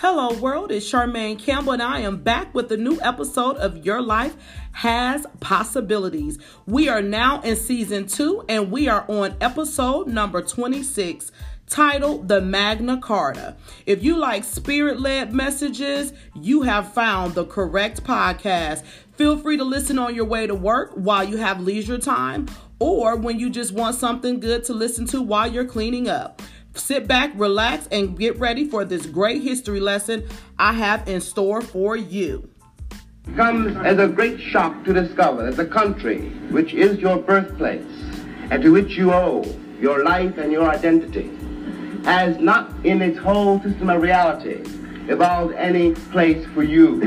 Hello, world. It's Charmaine Campbell, and I am back with a new episode of Your Life Has Possibilities. We are now in season two, and we are on episode number 26 titled The Magna Carta. If you like spirit led messages, you have found the correct podcast. Feel free to listen on your way to work while you have leisure time or when you just want something good to listen to while you're cleaning up. Sit back, relax, and get ready for this great history lesson I have in store for you. Comes as a great shock to discover that the country, which is your birthplace, and to which you owe your life and your identity, has not in its whole system of reality evolved any place for you.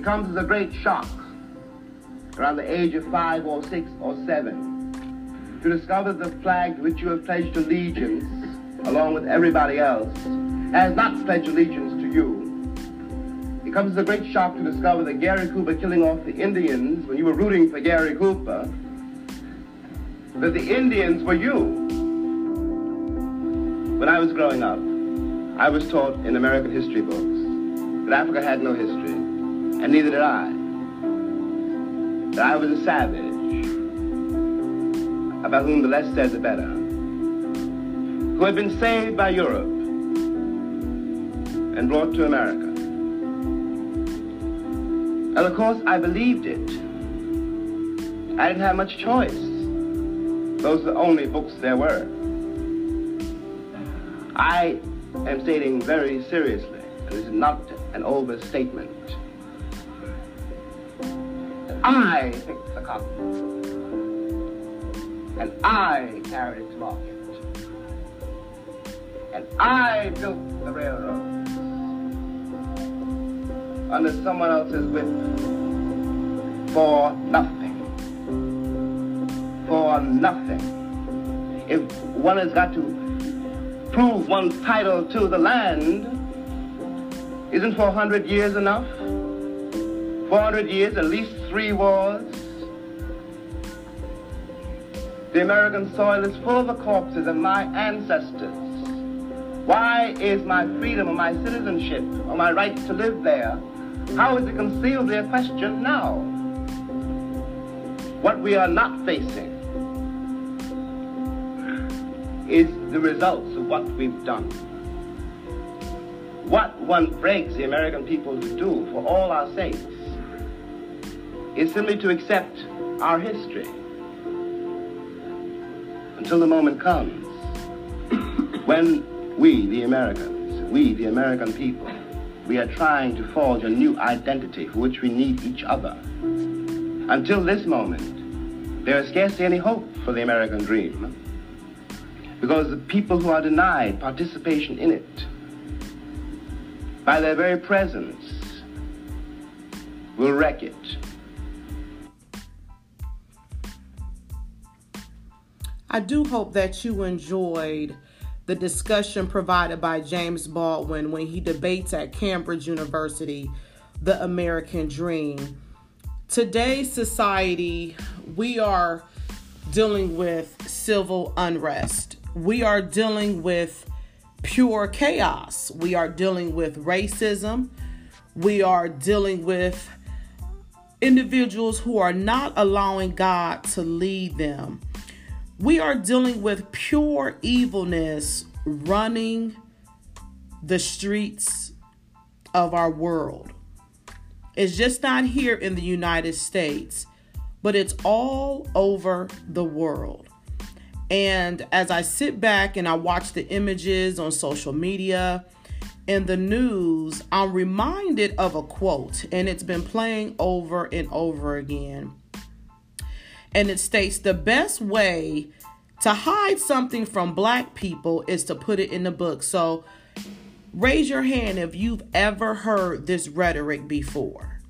It comes as a great shock around the age of five or six or seven to discover the flag to which you have pledged allegiance along with everybody else has not pledged allegiance to you. It comes as a great shock to discover that Gary Cooper killing off the Indians when you were rooting for Gary Cooper, that the Indians were you. When I was growing up, I was taught in American history books that Africa had no history, and neither did I. That I was a savage, about whom the less said the better, who had been saved by Europe and brought to America. And of course, I believed it. I didn't have much choice. Those are the only books there were. I am stating very seriously, and this is not an overstatement. I picked the cotton, and I carried it to market, and I built the railroad under someone else's whip for nothing. For nothing. If one has got to prove one's title to the land, isn't 400 years enough? 400 years, at least three wars. The American soil is full of the corpses of my ancestors. Why is my freedom or my citizenship or my right to live there how is it concealed? Their question now. What we are not facing is the results of what we've done. What one begs the American people to do for all our sakes is simply to accept our history until the moment comes when we, the Americans, we, the American people, we are trying to forge a new identity for which we need each other. Until this moment, there is scarcely any hope for the American dream because the people who are denied participation in it by their very presence will wreck it. I do hope that you enjoyed the discussion provided by James Baldwin when he debates at Cambridge University the American dream. Today's society, we are dealing with civil unrest. We are dealing with pure chaos. We are dealing with racism. We are dealing with individuals who are not allowing God to lead them. We are dealing with pure evilness running the streets of our world. It's just not here in the United States, but it's all over the world. And as I sit back and I watch the images on social media and the news, I'm reminded of a quote, and it's been playing over and over again. And it states the best way to hide something from black people is to put it in the book. So raise your hand if you've ever heard this rhetoric before.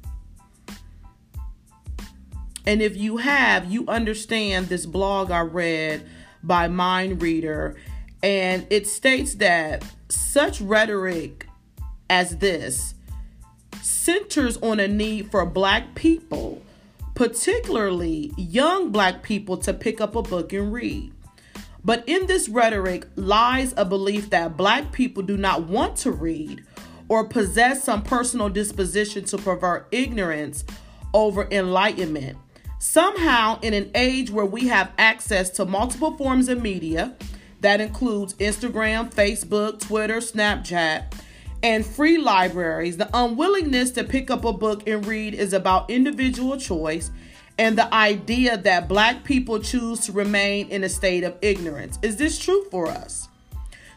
And if you have, you understand this blog I read by Mind Reader, and it states that such rhetoric as this centers on a need for black people, particularly young black people, to pick up a book and read. But in this rhetoric lies a belief that black people do not want to read or possess some personal disposition to pervert ignorance over enlightenment. Somehow, in an age where we have access to multiple forms of media, that includes Instagram, Facebook, Twitter, Snapchat, and free libraries, the unwillingness to pick up a book and read is about individual choice and the idea that black people choose to remain in a state of ignorance. Is this true for us?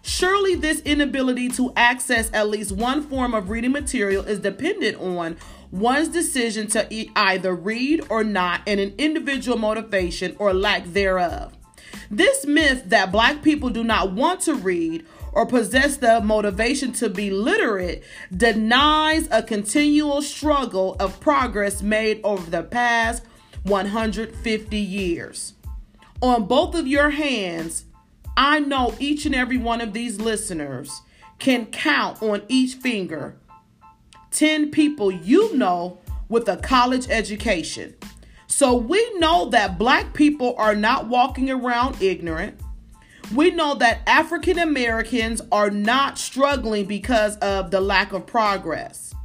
Surely, this inability to access at least one form of reading material is dependent on one's decision to either read or not and an individual motivation or lack thereof. This myth that black people do not want to read or possess the motivation to be literate denies a continual struggle of progress made over the past 150 years. On both of your hands, I know each and every one of these listeners can count on each finger 10 people you know with a college education. So we know that black people are not walking around ignorant. We know that African Americans are not struggling because of the lack of progress.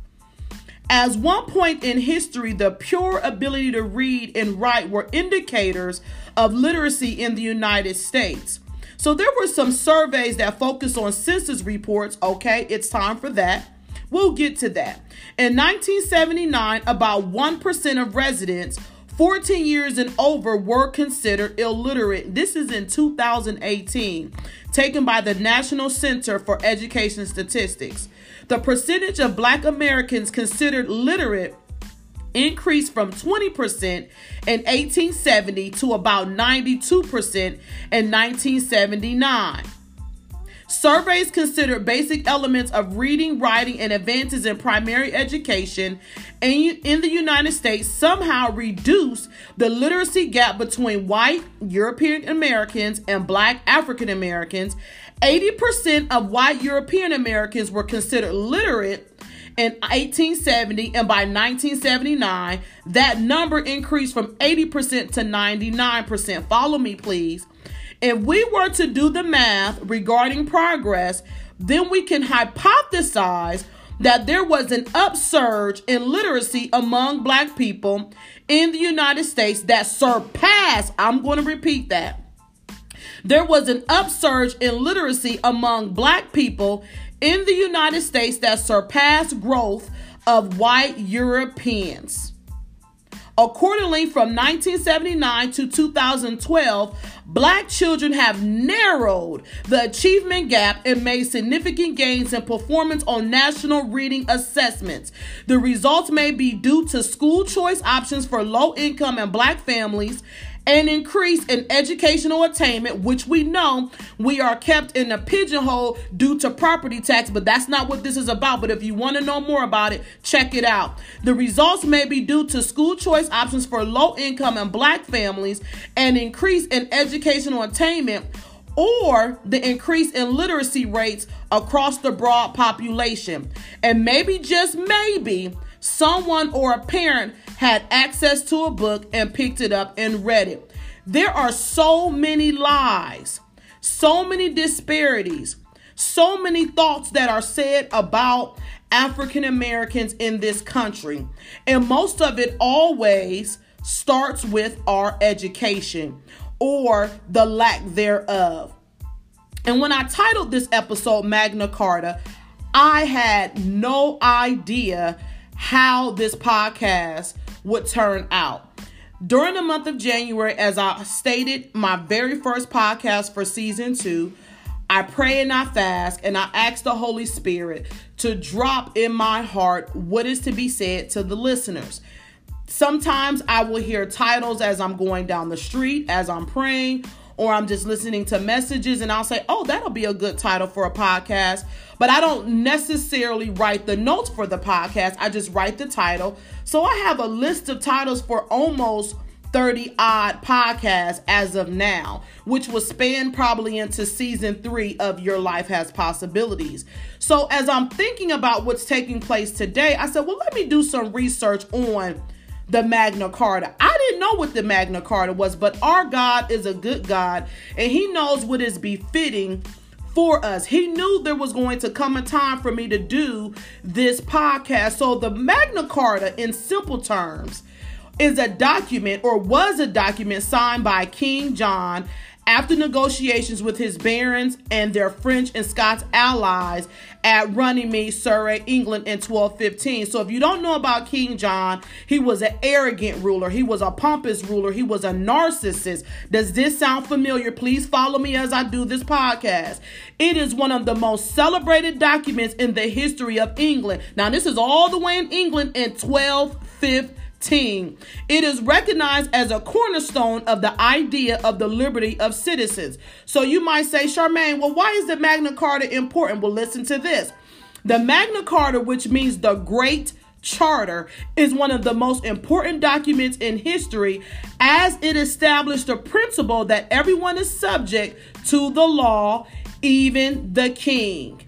As one point in history, the pure ability to read and write were indicators of literacy in the United States. So there were some surveys that focused on census reports. Okay, it's time for that. We'll get to that. In 1979, about 1% of residents 14 years and over were considered illiterate. This is in 2018, taken by the National Center for Education Statistics. The percentage of black Americans considered literate increased from 20% in 1870 to about 92% in 1979. Surveys considered basic elements of reading, writing, and advances in primary education in the United States somehow reduce the literacy gap between white European Americans and black African Americans. 80% of white European Americans were considered literate in 1870 and by 1979 that number increased from 80% to 99%. Follow me please. If we were to do the math regarding progress, then we can hypothesize that there was an upsurge in literacy among black people in the United States that surpassed, I'm going to repeat that. There was an upsurge in literacy among black people in the United States that surpassed growth of white Europeans. Accordingly, from 1979 to 2012, black children have narrowed the achievement gap and made significant gains in performance on national reading assessments. The results may be due to school choice options for low income and black families an increase in educational attainment, which we know we are kept in a pigeonhole due to property tax, but that's not what this is about. But if you want to know more about it, check it out. The results may be due to school choice options for low income and black families, an increase in educational attainment, or the increase in literacy rates across the broad population. And maybe, just maybe, someone or a parent had access to a book and picked it up and read it. There are so many lies, so many disparities, so many thoughts that are said about African Americans in this country. And most of it always starts with our education or the lack thereof. And when I titled this episode Magna Carta, I had no idea how this podcast would turn out. During the month of January, as I stated, my very first podcast for season two, I pray and I fast and I ask the Holy Spirit to drop in my heart what is to be said to the listeners. Sometimes I will hear titles as I'm going down the street, as I'm praying, or I'm just listening to messages and I'll say, oh, that'll be a good title for a podcast. But I don't necessarily write the notes for the podcast, I just write the title. So I have a list of titles for almost 30 odd podcasts as of now, which will span probably into season three of Your Life Has Possibilities. So, as I'm thinking about what's taking place today, I said, well, let me do some research on the Magna Carta. I didn't know what the Magna Carta was, but our God is a good God and He knows what is befitting for us. He knew there was going to come a time for me to do this podcast. So, the Magna Carta, in simple terms, is a document or was a document signed by King John after negotiations with his barons and their French and Scots allies at Runnymede, Surrey, England in 1215. So if you don't know about King John, he was an arrogant ruler. He was a pompous ruler. He was a narcissist. Does this sound familiar? Please follow me as I do this podcast. It is one of the most celebrated documents in the history of England. Now, this is all the way in England in 1215. It is recognized as a cornerstone of the idea of the liberty of citizens. So you might say, Charmaine, well, why is the Magna Carta important? Well, listen to this. The Magna Carta, which means the Great Charter, is one of the most important documents in history as it established the principle that everyone is subject to the law, even the king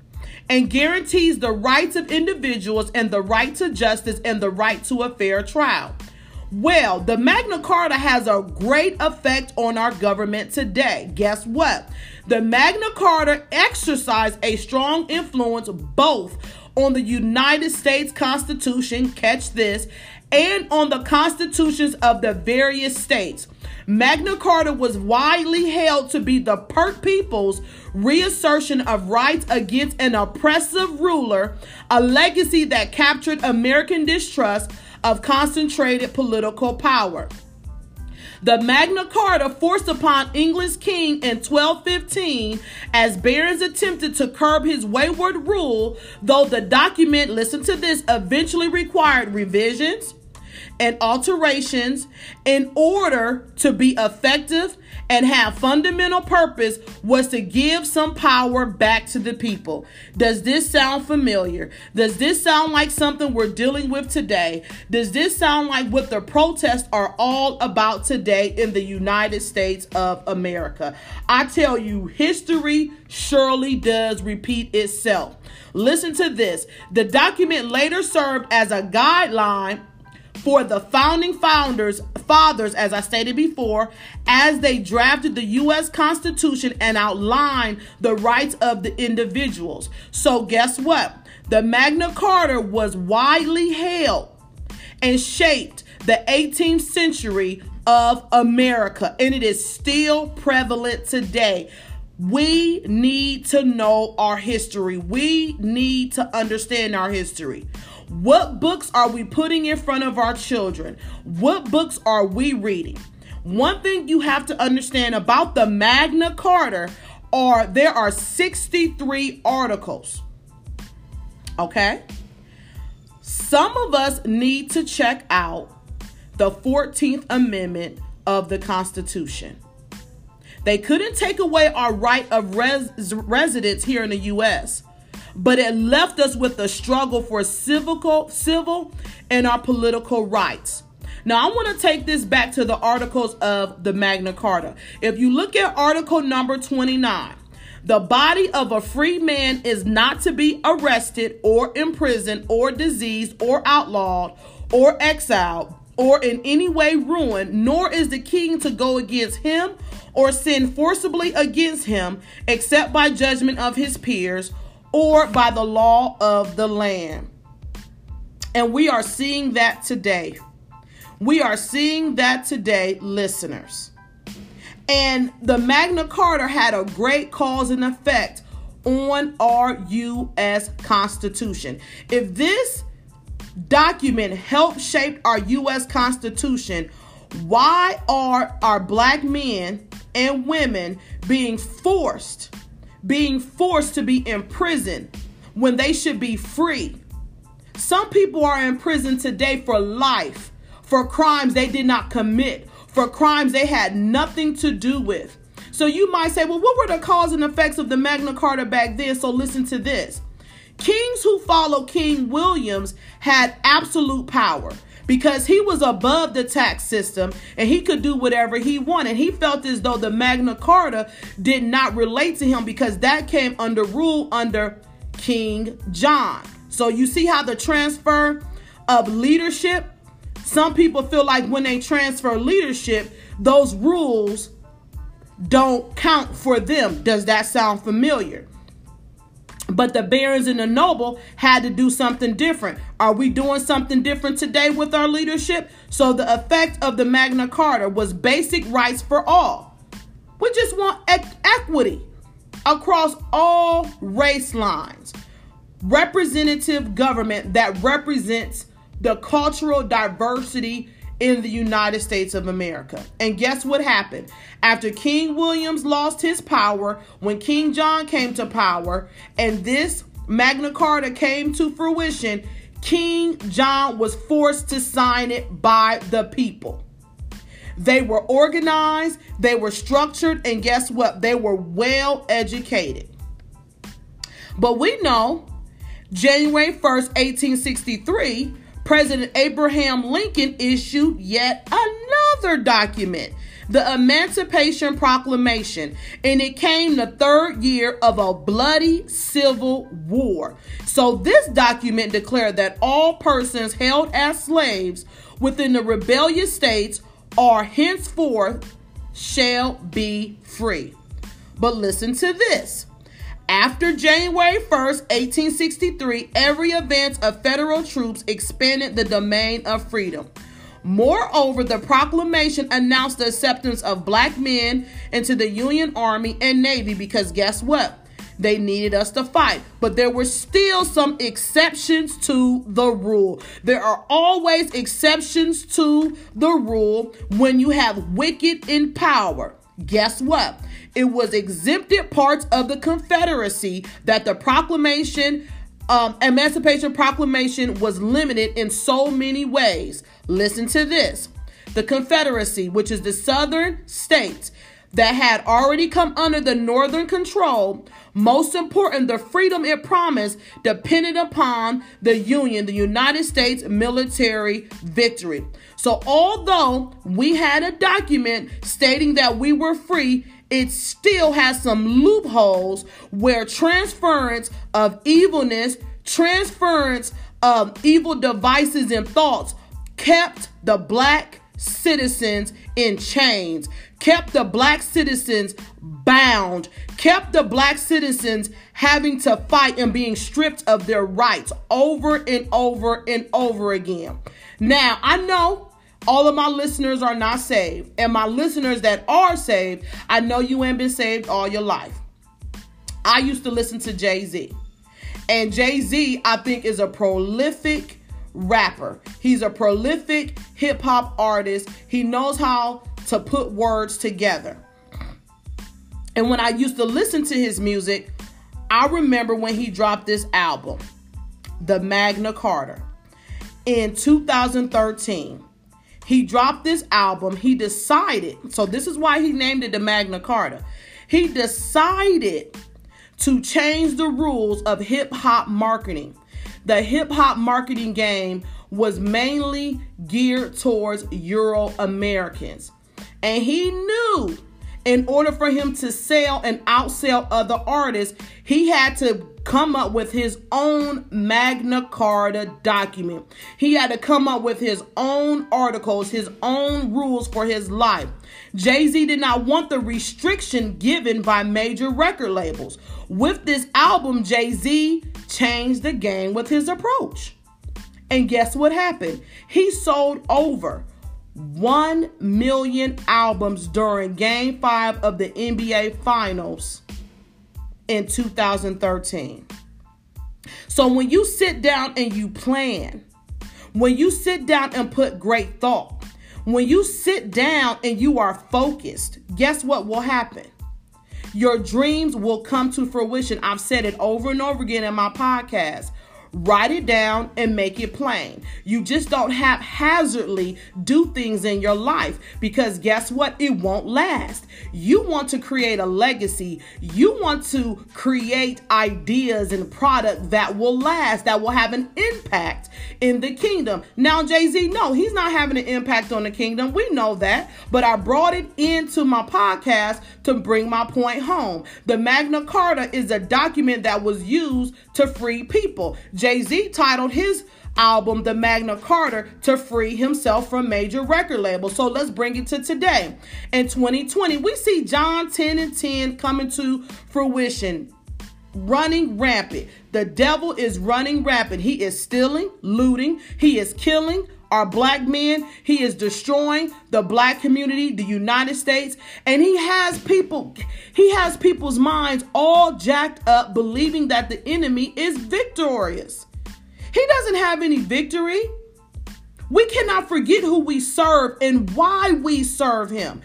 and guarantees the rights of individuals and the right to justice and the right to a fair trial. Well, the Magna Carta has a great effect on our government today. Guess what? The Magna Carta exercised a strong influence both on the United States Constitution, catch this, and on the constitutions of the various states. Magna Carta was widely held to be the per people's reassertion of rights against an oppressive ruler, a legacy that captured American distrust of concentrated political power. The Magna Carta forced upon England's king in 1215 as barons attempted to curb his wayward rule, though the document, listen to this, eventually required revisions, and alterations in order to be effective and have fundamental purpose was to give some power back to the people. Does this sound familiar? Does this sound like something we're dealing with today? Does this sound like what the protests are all about today in the United States of America? I tell you, history surely does repeat itself. Listen to this. The document later served as a guideline for the founding founders, fathers, as I stated before, as they drafted the U.S. Constitution and outlined the rights of the individuals. So, guess what? The Magna Carta was widely held and shaped the 18th century of America, and it is still prevalent today. We need to know our history. We need to understand our history. What books are we putting in front of our children? What books are we reading? One thing you have to understand about the Magna Carta are there are 63 articles. Okay? Some of us need to check out the 14th Amendment of the Constitution. They couldn't take away our right of res- residence here in the US but it left us with a struggle for civil, civil and our political rights. Now, I want to take this back to the articles of the Magna Carta. If you look at article number 29, the body of a free man is not to be arrested or imprisoned or diseased or outlawed or exiled or in any way ruined, nor is the king to go against him or sin forcibly against him except by judgment of his peers or by the law of the land. And we are seeing that today. We are seeing that today, listeners. And the Magna Carta had a great cause and effect on our U.S. Constitution. If this document helped shape our U.S. Constitution, why are our black men and women being forced being forced to be in prison when they should be free. Some people are in prison today for life, for crimes they did not commit, for crimes they had nothing to do with. So you might say, well, what were the cause and effects of the Magna Carta back then? So listen to this. Kings who followed King Williams had absolute power because he was above the tax system and he could do whatever he wanted. He felt as though the Magna Carta did not relate to him because that came under rule under King John. So you see how the transfer of leadership, some people feel like when they transfer leadership, those rules don't count for them. Does that sound familiar? But the barons and the noble had to do something different. Are we doing something different today with our leadership? So the effect of the Magna Carta was basic rights for all. We just want e- equity across all race lines. Representative government that represents the cultural diversity in the United States of America. And guess what happened? After King Williams lost his power, when King John came to power, and this Magna Carta came to fruition, King John was forced to sign it by the people. They were organized, they were structured, and guess what? They were well educated. But we know January 1st, 1863, President Abraham Lincoln issued yet another document, the Emancipation Proclamation, and it came the third year of a bloody civil war. So, this document declared that all persons held as slaves within the rebellious states are henceforth shall be free. But listen to this. After January 1st, 1863, every advance of federal troops expanded the domain of freedom. Moreover, the proclamation announced the acceptance of black men into the Union Army and Navy because guess what? They needed us to fight. But there were still some exceptions to the rule. There are always exceptions to the rule when you have wicked in power. Guess what? It was exempted parts of the Confederacy that the proclamation, um, Emancipation Proclamation, was limited in so many ways. Listen to this. The Confederacy, which is the southern states that had already come under the northern control, most important, the freedom it promised depended upon the Union, the United States military victory. So, although we had a document stating that we were free, it still has some loopholes where transference of evilness, transference of evil devices and thoughts kept the black citizens in chains, kept the black citizens bound, kept the black citizens having to fight and being stripped of their rights over and over and over again. Now, I know all of my listeners are not saved. And my listeners that are saved, I know you ain't been saved all your life. I used to listen to Jay Z. And Jay Z, I think, is a prolific rapper. He's a prolific hip hop artist. He knows how to put words together. And when I used to listen to his music, I remember when he dropped this album, The Magna Carta, in 2013. He dropped this album. He decided, so this is why he named it the Magna Carta. He decided to change the rules of hip hop marketing. The hip hop marketing game was mainly geared towards Euro Americans. And he knew in order for him to sell and outsell other artists, he had to come up with his own Magna Carta document. He had to come up with his own articles, his own rules for his life. Jay Z did not want the restriction given by major record labels. With this album, Jay Z changed the game with his approach. And guess what happened? He sold over 1 million albums during game five of the NBA Finals in 2013. So when you sit down and you plan, when you sit down and put great thought, when you sit down and you are focused, guess what will happen? Your dreams will come to fruition. I've said it over and over again in my podcast. Write it down and make it plain. You just don't haphazardly do things in your life because guess what? It won't last. You want to create a legacy. You want to create ideas and product that will last, that will have an impact in the kingdom. Now, Jay Z, no, he's not having an impact on the kingdom. We know that. But I brought it into my podcast to bring my point home. The Magna Carta is a document that was used to free people. Jay Z titled his album, The Magna Carta, to free himself from major record labels. So let's bring it to today. In 2020, we see John 10 and 10 coming to fruition running rampant. The devil is running rampant. He is stealing, looting, he is killing our black men. He is destroying the black community, the United States, and he has people he has people's minds all jacked up believing that the enemy is victorious. He doesn't have any victory. We cannot forget who we serve and why we serve him.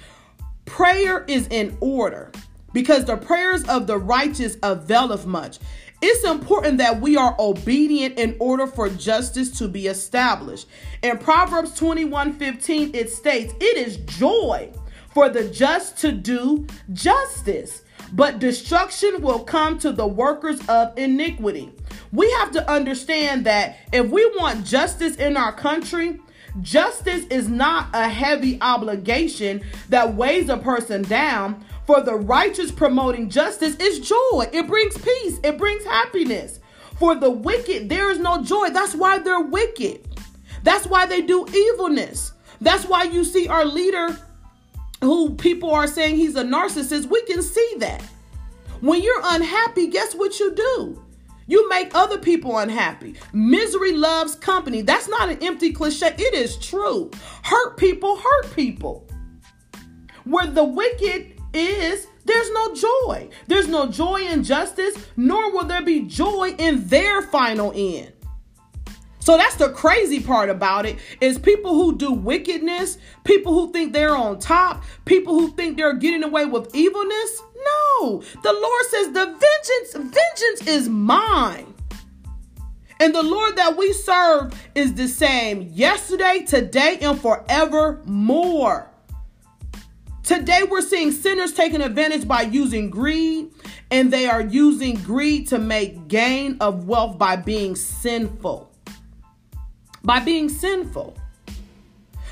Prayer is in order because the prayers of the righteous availeth much. It's important that we are obedient in order for justice to be established. In Proverbs 21 15, it states, It is joy for the just to do justice, but destruction will come to the workers of iniquity. We have to understand that if we want justice in our country, justice is not a heavy obligation that weighs a person down, for the righteous promoting justice is joy. It brings peace, it brings happiness. For the wicked, there is no joy. That's why they're wicked. That's why they do evilness. That's why you see our leader, who people are saying he's a narcissist, we can see that. When you're unhappy, guess what you do? You make other people unhappy. Misery loves company. That's not an empty cliche. It is true. Hurt people hurt people. Where the wicked is there's no joy. There's no joy in justice, nor will there be joy in their final end. So that's the crazy part about it is people who do wickedness, people who think they're on top, people who think they're getting away with evilness. No, the Lord says the vengeance, vengeance is mine. And the Lord that we serve is the same yesterday, today, and forevermore. Today, we're seeing sinners taking advantage by using greed, and they are using greed to make gain of wealth by being sinful. By being sinful.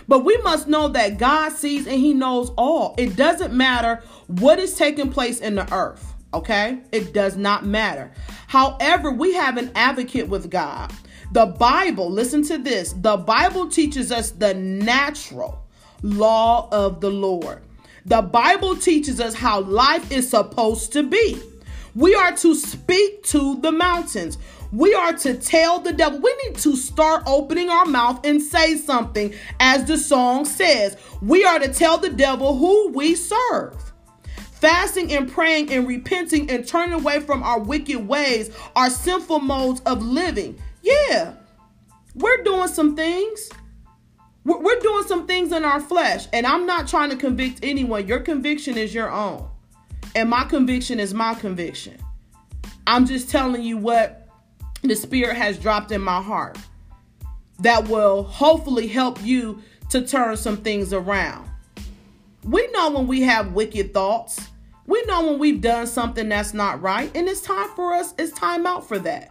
But we must know that God sees and He knows all. It doesn't matter what is taking place in the earth, okay? It does not matter. However, we have an advocate with God. The Bible, listen to this the Bible teaches us the natural law of the Lord. The Bible teaches us how life is supposed to be. We are to speak to the mountains. We are to tell the devil. We need to start opening our mouth and say something, as the song says. We are to tell the devil who we serve. Fasting and praying and repenting and turning away from our wicked ways our sinful modes of living. Yeah, we're doing some things. We're doing some things in our flesh, and I'm not trying to convict anyone. Your conviction is your own, and my conviction is my conviction. I'm just telling you what the Spirit has dropped in my heart that will hopefully help you to turn some things around. We know when we have wicked thoughts. We know when we've done something that's not right, and it's time for us, it's time out for that.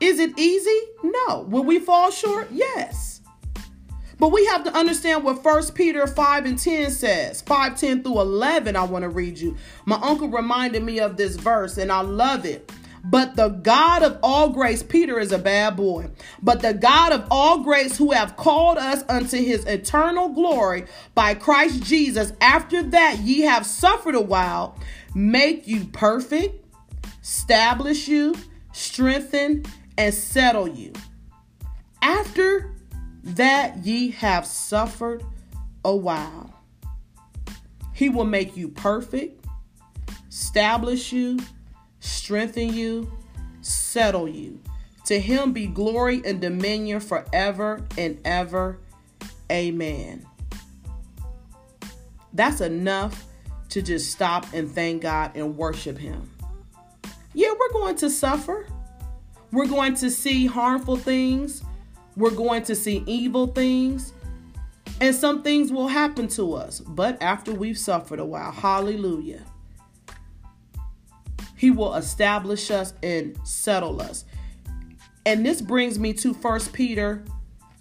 Is it easy? No. Will we fall short? Yes. But we have to understand what First Peter 5 and 10 says. 5, 10 through 11, I want to read you. My uncle reminded me of this verse, and I love it. But the God of all grace, Peter is a bad boy, but the God of all grace who have called us unto his eternal glory by Christ Jesus, after that ye have suffered a while, make you perfect, establish you, strengthen, and settle you. After that ye have suffered a while. He will make you perfect, establish you, strengthen you, settle you. To him be glory and dominion forever and ever. Amen. That's enough to just stop and thank God and worship him. Yeah, we're going to suffer. We're going to see harmful things. We're going to see evil things. And some things will happen to us, but after we've suffered a while, hallelujah, He will establish us and settle us. And this brings me to First Peter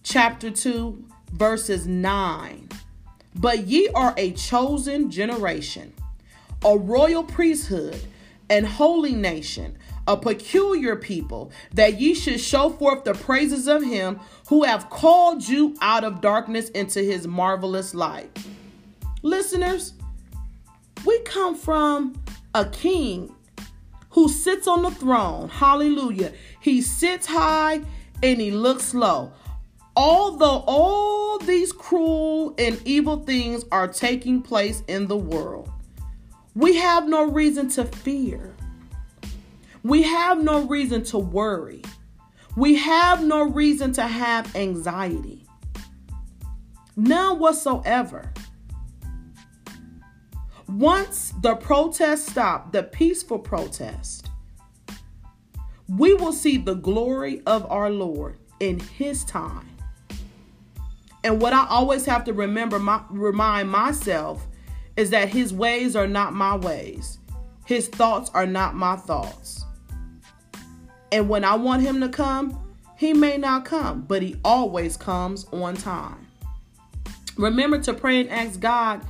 chapter 2, verses 9. But ye are a chosen generation, a royal priesthood, and holy nation a peculiar people, that ye should show forth the praises of him who have called you out of darkness into his marvelous light. Listeners, we come from a king who sits on the throne. Hallelujah. He sits high and he looks low. Although all these cruel and evil things are taking place in the world, we have no reason to fear. We have no reason to worry. We have no reason to have anxiety. None whatsoever. Once the protest stopped, the peaceful protest, we will see the glory of our Lord in His time. And what I always have to remember, my, remind myself, is that His ways are not my ways, His thoughts are not my thoughts. And when I want him to come, he may not come, but he always comes on time. Remember to pray and ask God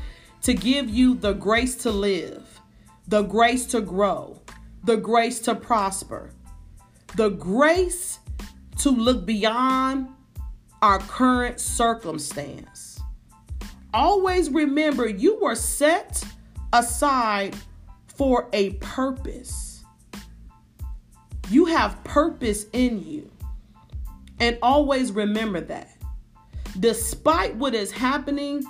to give you the grace to live, the grace to grow, the grace to prosper, the grace to look beyond our current circumstance. Always remember you were set aside for a purpose. You have purpose in you. And always remember that. Despite what is happening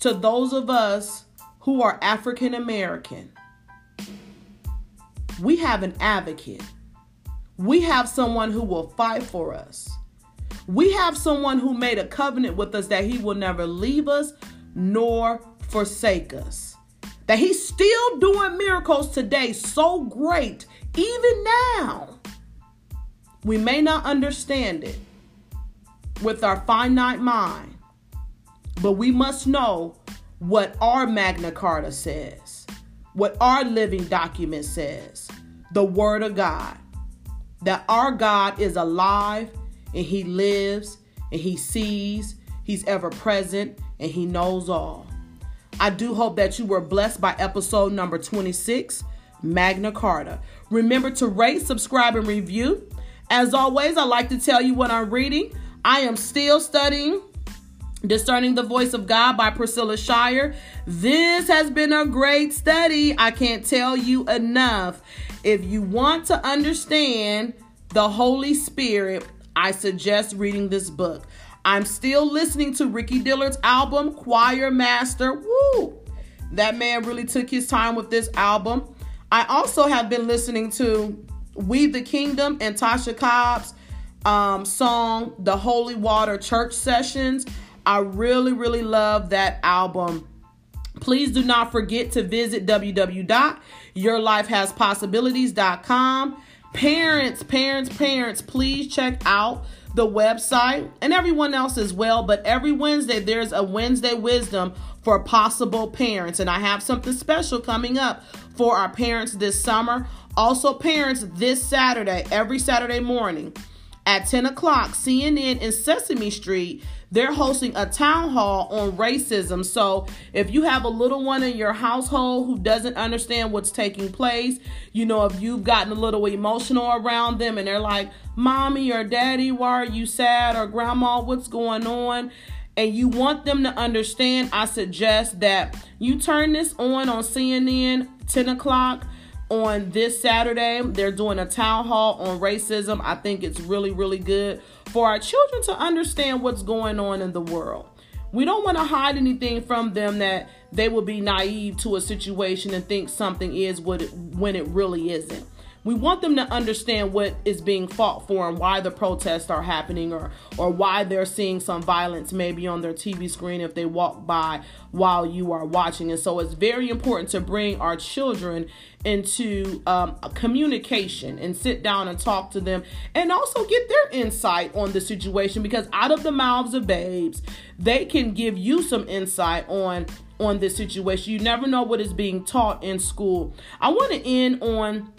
to those of us who are African American, we have an advocate. We have someone who will fight for us. We have someone who made a covenant with us that he will never leave us nor forsake us. That he's still doing miracles today so great, even now. We may not understand it with our finite mind, but we must know what our Magna Carta says, what our living document says, the Word of God. That our God is alive and He lives and He sees, He's ever present, and He knows all. I do hope that you were blessed by episode number 26, Magna Carta. Remember to rate, subscribe, and review. As always, I like to tell you what I'm reading. I am still studying Discerning the Voice of God by Priscilla Shirer. This has been a great study. I can't tell you enough. If you want to understand the Holy Spirit, I suggest reading this book. I'm still listening to Ricky Dillard's album, Choir Master. Woo! That man really took his time with this album. I also have been listening to we the Kingdom and Tasha Cobbs um, song, The Holy Water Church Sessions. I really, really love that album. Please do not forget to visit www.yourlifehaspossibilities.com. Parents, parents, parents, please check out the website and everyone else as well. But every Wednesday, there's a Wednesday Wisdom for possible parents. And I have something special coming up for our parents this summer. Also, parents, this Saturday, every Saturday morning at 10 o'clock, CNN and Sesame Street, they're hosting a town hall on racism. So, if you have a little one in your household who doesn't understand what's taking place, you know, if you've gotten a little emotional around them and they're like, Mommy or Daddy, why are you sad? Or Grandma, what's going on? and you want them to understand, I suggest that you turn this on on CNN 10 o'clock on this Saturday. They're doing a town hall on racism. I think it's really, really good for our children to understand what's going on in the world. We don't want to hide anything from them that they will be naive to a situation and think something is what it, when it really isn't. We want them to understand what is being fought for and why the protests are happening or or why they're seeing some violence maybe on their TV screen if they walk by while you are watching. And so it's very important to bring our children into um, communication and sit down and talk to them and also get their insight on the situation because out of the mouths of babes, they can give you some insight on on this situation. You never know what is being taught in school. I want to end on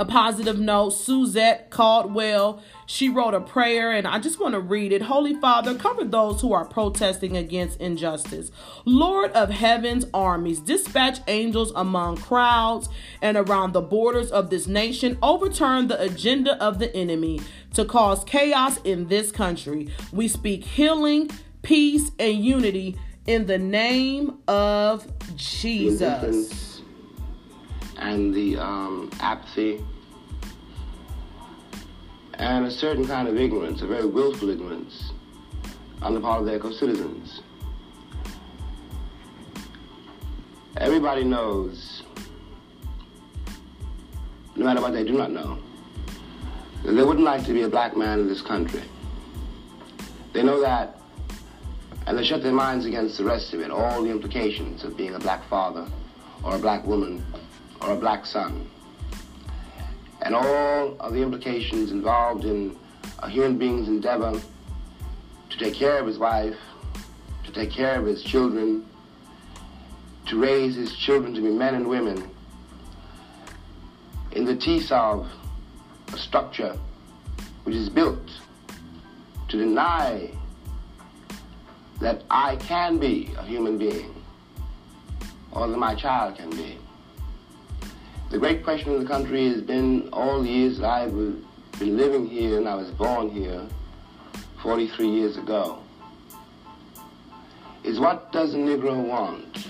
a positive note. Suzette Caldwell, she wrote a prayer, and I just want to read it. Holy Father, cover those who are protesting against injustice. Lord of heaven's armies, dispatch angels among crowds and around the borders of this nation. Overturn the agenda of the enemy to cause chaos in this country. We speak healing, peace, and unity in the name of Jesus. And the um, apathy and a certain kind of ignorance, a very willful ignorance on the part of their co-citizens. Everybody knows, no matter what they do not know, that they wouldn't like to be a black man in this country. They know that and they shut their minds against the rest of it, all the implications of being a black father, or a black woman, or a black son, and all of the implications involved in a human being's endeavor to take care of his wife, to take care of his children, to raise his children to be men and women in the teeth of a structure which is built to deny that I can be a human being or that my child can be. The great question in the country has been all the years that I've been living here and I was born here 43 years ago is what does a Negro want?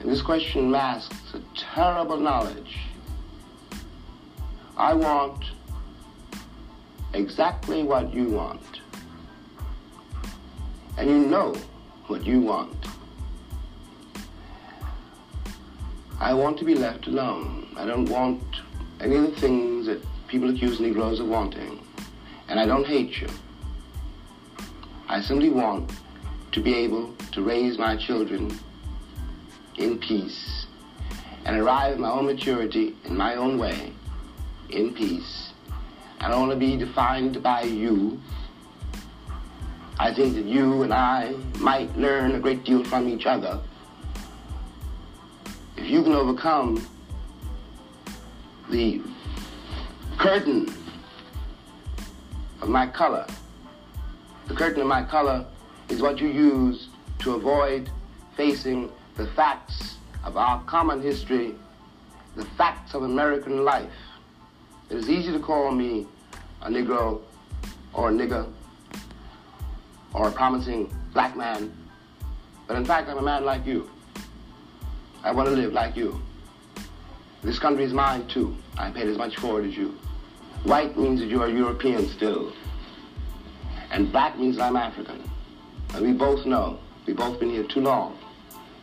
And this question masks a terrible knowledge. I want exactly what you want and you know what you want. I want to be left alone. I don't want any of the things that people accuse Negroes of wanting. And I don't hate you. I simply want to be able to raise my children in peace and arrive at my own maturity in my own way, in peace. I don't want to be defined by you I think that you and I might learn a great deal from each other. If you can overcome the curtain of my color, the curtain of my color is what you use to avoid facing the facts of our common history, the facts of American life. It is easy to call me a Negro or a nigger or a promising black man, but in fact, I'm a man like you. I want to live like you. This country is mine too. I paid as much for it as you. White means that you are European still. And black means that I'm African. And we both know, we've both been here too long.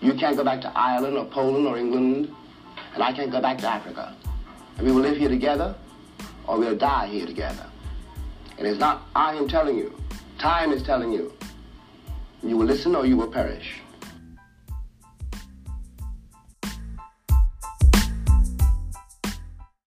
You can't go back to Ireland or Poland or England, and I can't go back to Africa. And we will live here together, or we'll die here together. And it's not I am telling you, Time is telling you, you will listen or you will perish.